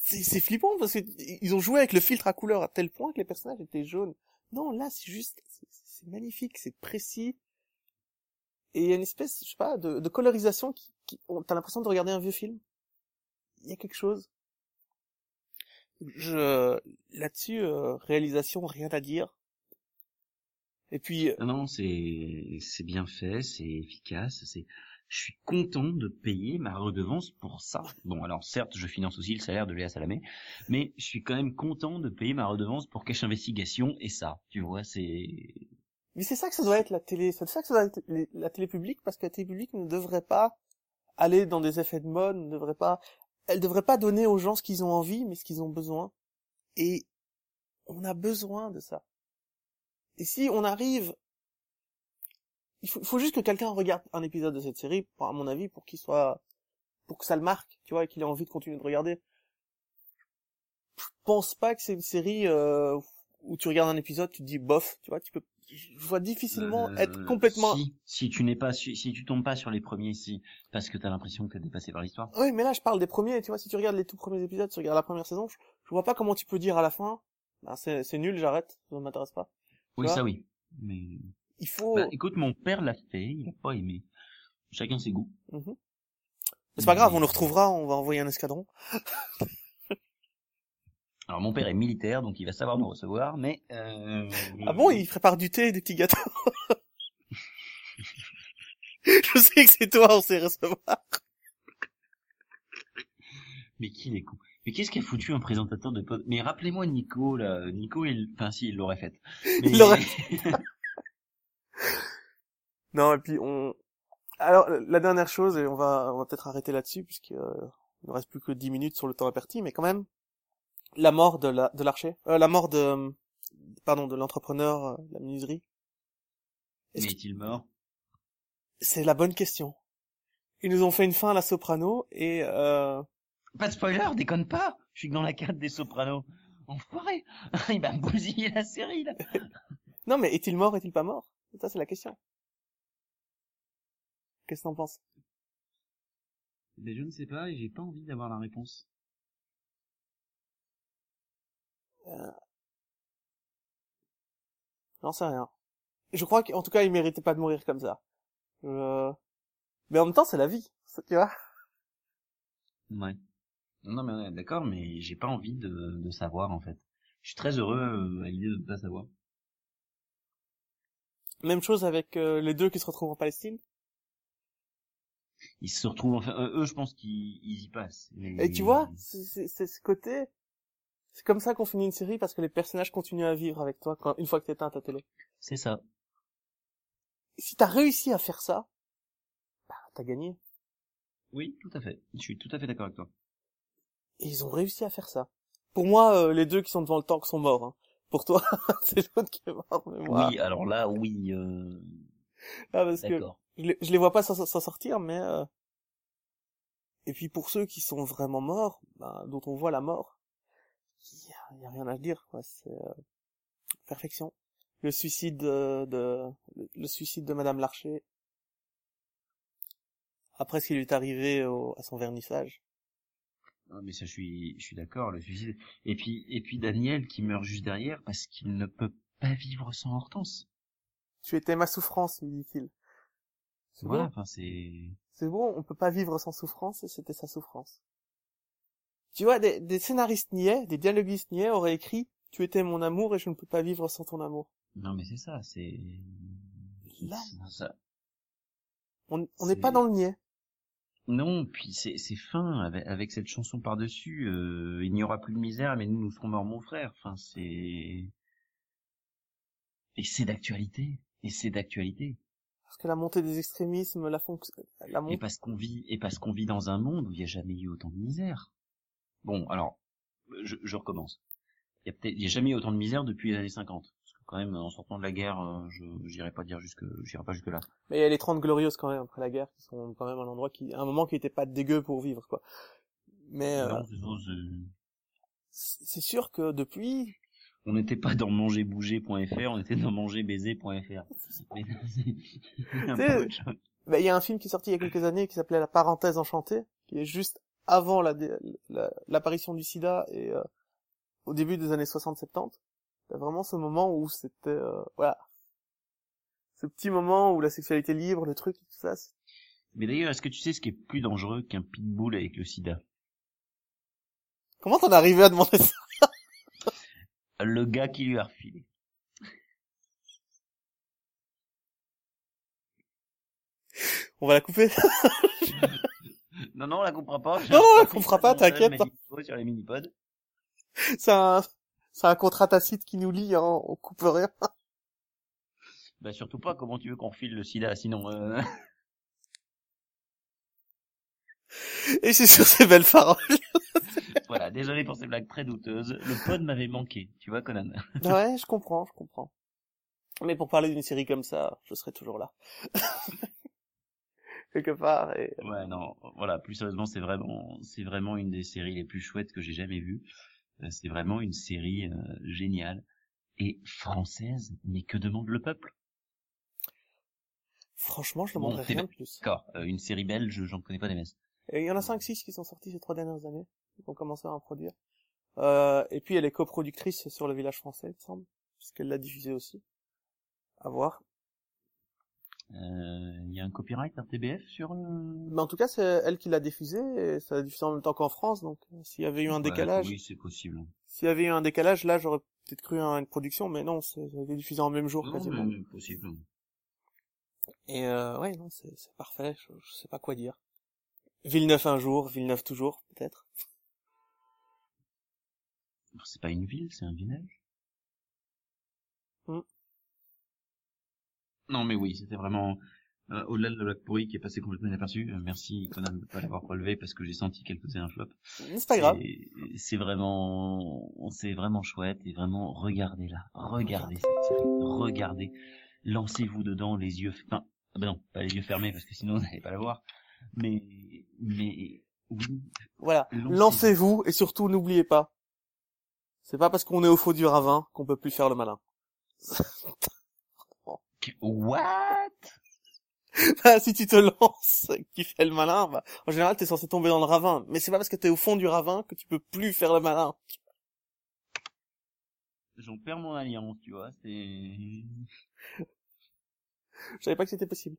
C'est flippant parce qu'ils ont joué avec le filtre à couleur à tel point que les personnages étaient jaunes. Non, là c'est juste, c'est- magnifique, c'est précis. Et il y a une espèce, je sais pas, de, de colorisation qui, qui t'as l'impression de regarder un vieux film. Il y a quelque chose. Je, là-dessus, euh, réalisation, rien à dire. Et puis, euh, non, c'est c'est bien fait, c'est efficace, c'est je suis content de payer ma redevance pour ça. Bon, alors certes, je finance aussi le salaire de Léa Salamé, mais je suis quand même content de payer ma redevance pour Cache Investigation et ça, tu vois, c'est Mais c'est ça que ça doit être la télé, c'est ça que ça doit être la télé publique, parce que la télé publique ne devrait pas aller dans des effets de mode, ne devrait pas, elle devrait pas donner aux gens ce qu'ils ont envie, mais ce qu'ils ont besoin. Et on a besoin de ça. Et si on arrive, il faut, juste que quelqu'un regarde un épisode de cette série, à mon avis, pour qu'il soit, pour que ça le marque, tu vois, et qu'il ait envie de continuer de regarder. Je pense pas que c'est une série euh, où tu regardes un épisode, tu te dis bof, tu vois, tu peux, je vois difficilement Euh, être complètement. Si, si tu n'es pas, si, si tu tombes pas sur les premiers, si, parce que t'as l'impression que t'es dépassé par l'histoire. Oui, mais là je parle des premiers, tu vois, si tu regardes les tout premiers épisodes, tu regardes la première saison, je, je vois pas comment tu peux dire à la fin, bah, c'est nul, j'arrête, ça m'intéresse pas. Oui, ça oui. Mais Il faut. bah, écoute, mon père l'a fait, il a pas aimé. Chacun ses goûts. Mais c'est pas grave, on le retrouvera, on va envoyer un escadron. Alors mon père est militaire, donc il va savoir nous recevoir, mais... Euh... Ah bon, il prépare du thé et des petits gâteaux. Je sais que c'est toi, on sait recevoir. Mais qui est con Mais qu'est-ce qu'a foutu un présentateur de pod Mais rappelez-moi Nico, là. Nico, il... enfin si, il l'aurait fait. Mais... Il l'aurait Non, et puis on... Alors, la dernière chose, et on va, on va peut-être arrêter là-dessus, puisqu'il euh, ne reste plus que 10 minutes sur le temps imparti, mais quand même, la mort de la, de l'archer, euh, la mort de, pardon, de l'entrepreneur, euh, de la menuiserie. Mais est-il mort? C'est la bonne question. Ils nous ont fait une fin à la soprano, et euh... Pas de spoiler, déconne pas Je suis que dans la carte des sopranos. Enfoiré Il m'a bousillé la série, là Non, mais est-il mort, est-il pas mort? Ça, c'est la question. Qu'est-ce que t'en penses? Mais je ne sais pas et j'ai pas envie d'avoir la réponse. euh... J'en sais rien. Je crois qu'en tout cas, il méritait pas de mourir comme ça. Euh... Mais en même temps, c'est la vie, tu vois Ouais. Non, mais on est d'accord, mais j'ai pas envie de, de savoir, en fait. Je suis très heureux euh, à l'idée de ne pas savoir. Même chose avec euh, les deux qui se retrouvent en Palestine. Ils se retrouvent, enfin, euh, eux, je pense qu'ils y passent. Et tu vois, c'est ce côté, c'est comme ça qu'on finit une série parce que les personnages continuent à vivre avec toi quand, une fois que t'éteins ta télé. C'est ça. Si t'as réussi à faire ça, bah, t'as gagné. Oui, tout à fait. Je suis tout à fait d'accord avec toi. Et ils ont réussi à faire ça. Pour moi, euh, les deux qui sont devant le tank sont morts. Hein. Pour toi, c'est l'autre qui est mort, mais moi... Oui, alors là, oui. Euh... Ah, parce que je les, je les vois pas s'en sortir, mais... Euh... Et puis pour ceux qui sont vraiment morts, bah, dont on voit la mort, il y, y, a rien à dire, quoi. C'est euh... perfection. Le suicide de, de, le suicide de Madame Larcher. Après ce qui lui est arrivé au, à son vernissage. Non, mais ça, je suis, je suis d'accord, le suicide. Et puis, et puis Daniel qui meurt juste derrière parce qu'il ne peut pas vivre sans Hortense. Tu étais ma souffrance, lui dit-il. Voilà, enfin, c'est... C'est bon, on peut pas vivre sans souffrance et c'était sa souffrance. Tu vois, des, des scénaristes niais, des dialoguistes niais auraient écrit Tu étais mon amour et je ne peux pas vivre sans ton amour. Non, mais c'est ça, c'est... Là, ça... on n'est pas dans le niais. Non, puis c'est c'est fin avec, avec cette chanson par dessus. Euh, il n'y aura plus de misère, mais nous nous serons morts, mon frère. Enfin, c'est et c'est d'actualité. Et c'est d'actualité. Parce que la montée des extrémismes, la fonction, la montée... Et parce qu'on vit et parce qu'on vit dans un monde où il n'y a jamais eu autant de misère. Bon, alors je, je recommence. Il y a peut-être il y a jamais eu autant de misère depuis les années 50 quand même en sortant de la guerre euh, je j'irai pas dire jusque j'irai pas jusque là mais il y a les 30 glorieuses quand même après la guerre qui sont quand même un endroit qui un moment qui était pas dégueu pour vivre quoi mais euh, c'est sûr que depuis on n'était pas dans mangerbouger.fr on était dans mangerbaiser.fr bah, il y a un film qui est sorti il y a quelques années qui s'appelait La parenthèse enchantée qui est juste avant l'apparition la, du sida et euh, au début des années 60-70 T'as vraiment ce moment où c'était, euh, voilà. Ce petit moment où la sexualité libre, le truc, tout ça. Mais d'ailleurs, est-ce que tu sais ce qui est plus dangereux qu'un pitbull avec le sida? Comment t'en es arrivé à demander ça? Le gars qui lui a refilé. On va la couper Non, non, on la coupera pas. Non, on la coupera pas, t'inquiète. Sur les mini-pods. C'est un, c'est un contrat tacite qui nous lie, hein, on coupe rien. Bah surtout pas, comment tu veux qu'on refile le sida, sinon... Euh... Et c'est sur ces belles paroles. voilà, désolé pour ces blagues très douteuses. Le pod m'avait manqué, tu vois Conan. ouais, je comprends, je comprends. Mais pour parler d'une série comme ça, je serai toujours là. Quelque part. Et... Ouais, non, voilà, plus sérieusement, c'est vraiment, c'est vraiment une des séries les plus chouettes que j'ai jamais vues. C'est vraiment une série euh, géniale et française, mais que demande le peuple? Franchement, je demanderais bon, rien de plus. D'accord, euh, une série belge, j'en connais pas des messes. Et il y en a 5-6 qui sont sortis ces trois dernières années, qui ont commencé à en produire. Euh, et puis elle est coproductrice sur le village français, il me semble, puisqu'elle l'a diffusé aussi. À voir. Euh, Il y a un copyright RTBF sur euh, le... Mais en tout cas, c'est elle qui l'a diffusé, et ça a diffusé en même temps qu'en France, donc euh, s'il y avait eu un Ouais, décalage, Oui, c'est possible. s'il y avait eu un décalage, là, j'aurais peut-être cru à une production, mais non, c'est- ça a été diffusé en même jour, Non, quasiment. mais possible. Et euh, ouais, non, c'est c'est parfait, je, je sais pas quoi dire. Villeneuve un jour, Villeneuve toujours, peut-être. C'est pas une ville, c'est un village? Hmm. Non, mais oui, c'était vraiment euh, au-delà de la pourrie qui est passé complètement inaperçu. Euh, merci Conan de pas l'avoir relevé parce que j'ai senti qu'elle faisait un flop. Mais C'est pas grave. C'est vraiment, c'est vraiment chouette et vraiment regardez là, regardez cette série, regardez, lancez-vous dedans les yeux, enfin, ah ben non, pas les yeux fermés parce que sinon vous n'allez pas la voir, mais, mais oui, Voilà, Lancez-vous. et surtout, n'oubliez pas, c'est pas parce qu'on est au faux du ravin qu'on peut plus faire le malin. what? Bah, si tu te lances, tu fais le malin, bah, en général, t'es censé tomber dans le ravin. Mais c'est pas parce que t'es au fond du ravin que tu peux plus faire le malin. J'en perds mon alliance, tu vois, c'est... Je savais pas que c'était possible.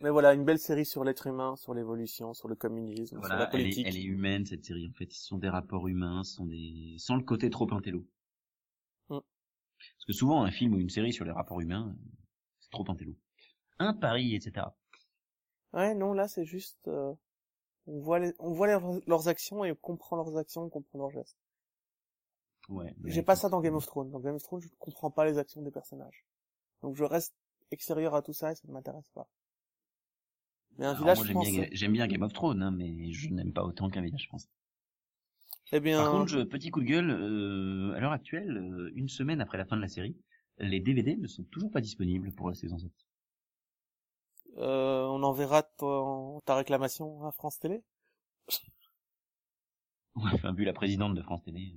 Mais voilà, une belle série sur l'être humain, sur l'évolution, sur le communisme, sur la Voilà, elle est, politique. elle est humaine cette série en fait. Ce sont des rapports humains, ce sont des sans le côté trop intello. Mm. Parce que souvent un film ou une série sur les rapports humains, c'est trop intello. Un pari, etc. Ouais, non, là, c'est juste, euh, on voit les, on voit leurs, leurs actions et on comprend leurs actions, on comprend leurs gestes. Ouais. J'ai pas ça dans Game of Thrones. Dans Game of Thrones, je ne comprends pas les actions des personnages. Donc je reste extérieur à tout ça et ça ne m'intéresse pas. Mais un Alors, village moi, j'aime bien, français. j'aime bien Game of Thrones, hein, mais je n'aime pas autant qu'un village français. Eh bien, Par contre, petit coup de gueule, euh, à l'heure actuelle, euh, une semaine après la fin de la série, les DVD ne sont toujours pas disponibles pour la saison 7. euh, on enverra ton- ta réclamation à France Télé? Ouais, Enfin, vu la présidente de France Télé.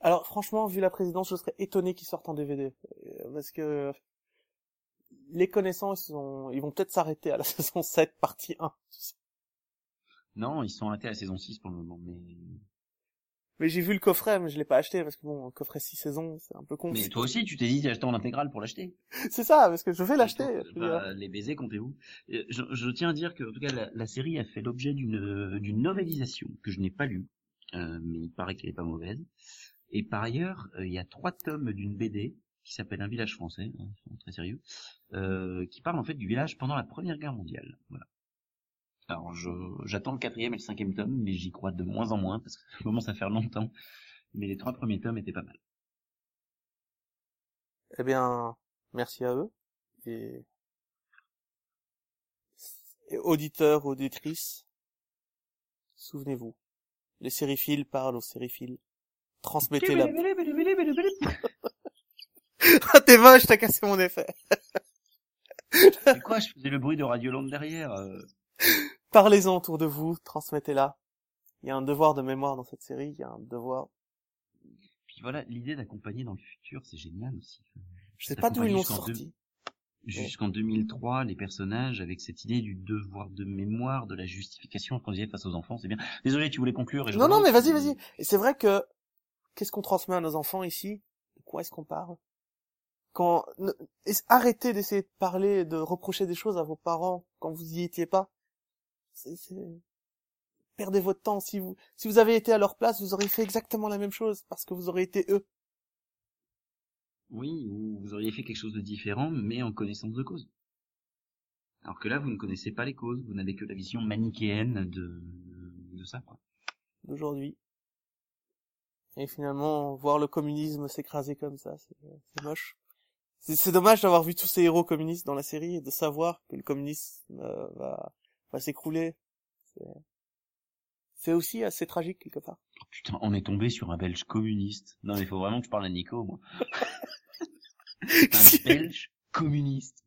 Alors franchement, vu la présidence, je serais étonné qu'ils sortent en DVD. Parce que les connaissants, ils, sont... ils vont peut-être s'arrêter à la saison 7, partie 1. Non, ils sont arrêtés à la saison 6 pour le moment, mais... Mais j'ai vu le coffret, mais je l'ai pas acheté parce que bon, un coffret 6 saisons, c'est un peu con. Mais toi aussi, tu t'es dit d'acheter en intégrale pour l'acheter. C'est ça, parce que je vais l'acheter. Bah, les baisers, comptez-vous. Euh, Je, je tiens à dire que, en tout cas, la, la série a fait l'objet d'une d'une novélisation que je n'ai pas lue, euh, mais il paraît qu'elle est pas mauvaise. Et par ailleurs, euh, il y a trois tomes d'une BD qui s'appelle Un village français, hein, très sérieux, euh, qui parle en fait du village pendant la Première Guerre mondiale. Voilà. Alors, je j'attends le quatrième et le cinquième tome, mais j'y crois de moins en moins parce que ça commence à faire longtemps. Mais les trois premiers tomes étaient pas mal. Eh bien, merci à eux. Et, et auditeurs, auditrices, souvenez-vous, les sériphiles parlent aux sériphiles. Transmettez la... Ah, t'es moche, t'as cassé mon effet. C'est quoi Je faisais le bruit de Radioland derrière. euh. Parlez-en autour de vous, transmettez-la. Il y a un devoir de mémoire dans cette série, il y a un devoir... Puis voilà, l'idée d'accompagner dans le futur, c'est génial aussi. Je sais pas d'où ils l'ont sorti. Jusqu'en 2003, les personnages avec cette idée du devoir de mémoire, de la justification qu'on disait face aux enfants, c'est bien. Désolé, tu voulais conclure. Et je Non, non, mais vas-y, vas-y. Et c'est vrai que, qu'est-ce qu'on transmet à nos enfants ici? De quoi est-ce qu'on parle? Quand, arrêtez d'essayer de parler, de reprocher des choses à vos parents quand vous y étiez pas. Perdez votre temps. Si vous, si vous avez été à leur place, vous auriez fait exactement la même chose parce que vous aurez été eux. Oui, ou vous auriez fait quelque chose de différent, mais en connaissance de cause. Alors que là, vous ne connaissez pas les causes, vous n'avez que la vision manichéenne de, de ça, quoi. d'aujourd'hui. Et finalement, voir le communisme s'écraser comme ça, c'est moche. C'est dommage d'avoir vu tous ces héros communistes dans la série et de savoir que le communisme euh, va, va s'écrouler. C'est- C'est aussi assez tragique quelque part. Oh, putain, on est tombé sur un belge communiste. Non, mais il faut vraiment que je parle à Nico, moi. un belge communiste.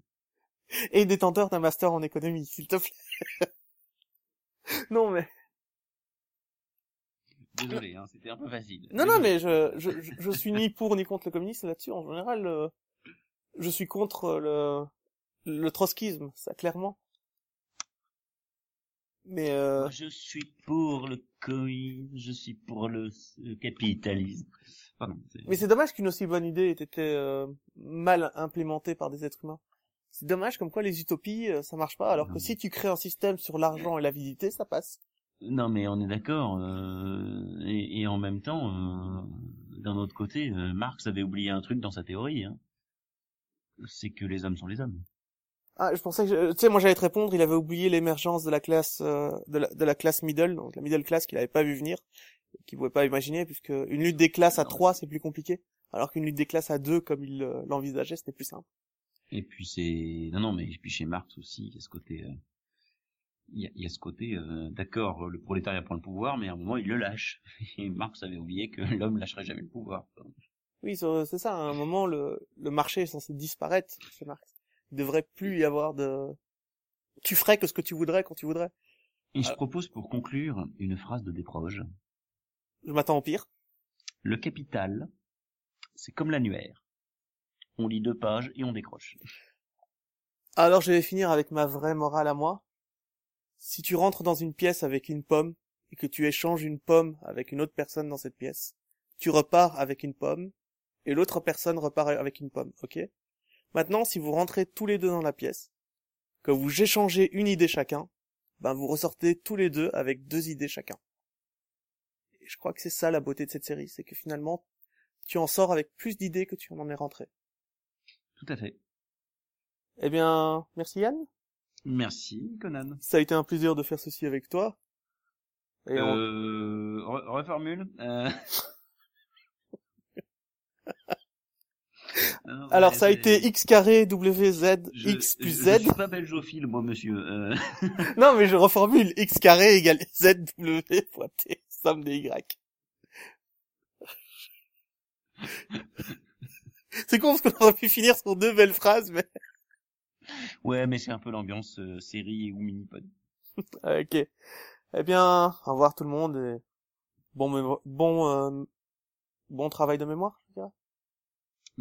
Et détenteur d'un master en économie, s'il te plaît. non mais, Désolé, hein, c'était un peu facile. non non mais je, je, je, je suis ni pour ni contre le communisme là-dessus. En général, euh, je suis contre le, le trotskisme, ça clairement. Mais euh, je suis pour le communisme, je suis pour le euh, capitalisme. Pardon. Mais c'est dommage qu'une aussi bonne idée ait été euh, mal implémentée par des êtres humains. C'est dommage comme quoi les utopies, euh, ça marche pas, alors Non. que si tu crées un système sur l'argent et l'avidité, ça passe. Non, mais on est d'accord. euh, et, et en même temps, euh, d'un autre côté, euh, Marx avait oublié un truc dans sa théorie. Hein. C'est que les hommes sont les hommes. Ah, je pensais que, tu sais, moi j'allais te répondre, il avait oublié l'émergence de la classe, euh, de, la, de la classe middle, donc la middle class qu'il avait pas vu venir, qu'il pouvait pas imaginer, puisque une lutte des classes à trois c'est plus compliqué, alors qu'une lutte des classes à deux, comme il euh, l'envisageait, c'était plus simple. Et puis c'est non non mais puis chez Marx aussi il y a ce côté euh, il y, a, il y a ce côté d'accord le prolétariat prend le pouvoir mais à un moment il le lâche et Marx avait oublié que l'homme lâcherait jamais le pouvoir. Oui, c'est ça, à un moment, le, le marché est censé disparaître, chez Marx. Il devrait plus y avoir de... Tu ferais que ce que tu voudrais quand tu voudrais. Et je Alors- propose pour conclure une phrase de Desproges. Je m'attends au pire. Le capital c'est comme l'annuaire. On lit deux pages et on décroche. Alors je vais finir avec ma vraie morale à moi. Si tu rentres dans une pièce avec une pomme et que tu échanges une pomme avec une autre personne dans cette pièce, tu repars avec une pomme et l'autre personne repart avec une pomme, ok? Maintenant, si vous rentrez tous les deux dans la pièce, que vous échangez une idée chacun, ben vous ressortez tous les deux avec deux idées chacun. Et je crois que c'est ça la beauté de cette série, c'est que finalement, tu en sors avec plus d'idées que tu en es rentré. Tout à fait. Eh bien, merci Yann. Merci Conan. Ça a été un plaisir de faire ceci avec toi. Et on- Euh, re- reformule. Euh... Non, Alors ouais, ça a été x carré w z Je- x plus z. Je suis pas moi, monsieur. Euh, Non mais je reformule x carré égale z w fois t somme des y. C'est con parce qu'on aurait pu finir sur deux belles phrases, mais Ouais, mais c'est un peu l'ambiance euh, série ou mini-pod. Ah, ok. Eh bien, au revoir tout le monde et bon bon euh, bon travail de mémoire.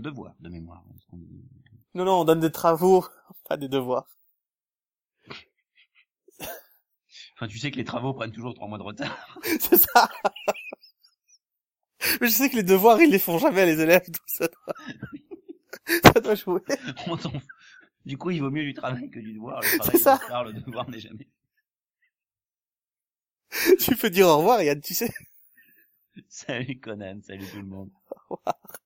Je dirais. Devoir de mémoire. Non non, on donne des travaux, pas des devoirs. Enfin, tu sais que les travaux prennent toujours trois mois de retard. C'est ça. Mais je sais que les devoirs ils les font jamais les élèves, donc ça doit ça doit jouer. Du coup, il vaut mieux du travail que du devoir. Le travail ça. retard, le devoir n'est jamais. tu peux dire au revoir Yann, tu sais. Salut Conan, salut tout le monde. Au revoir.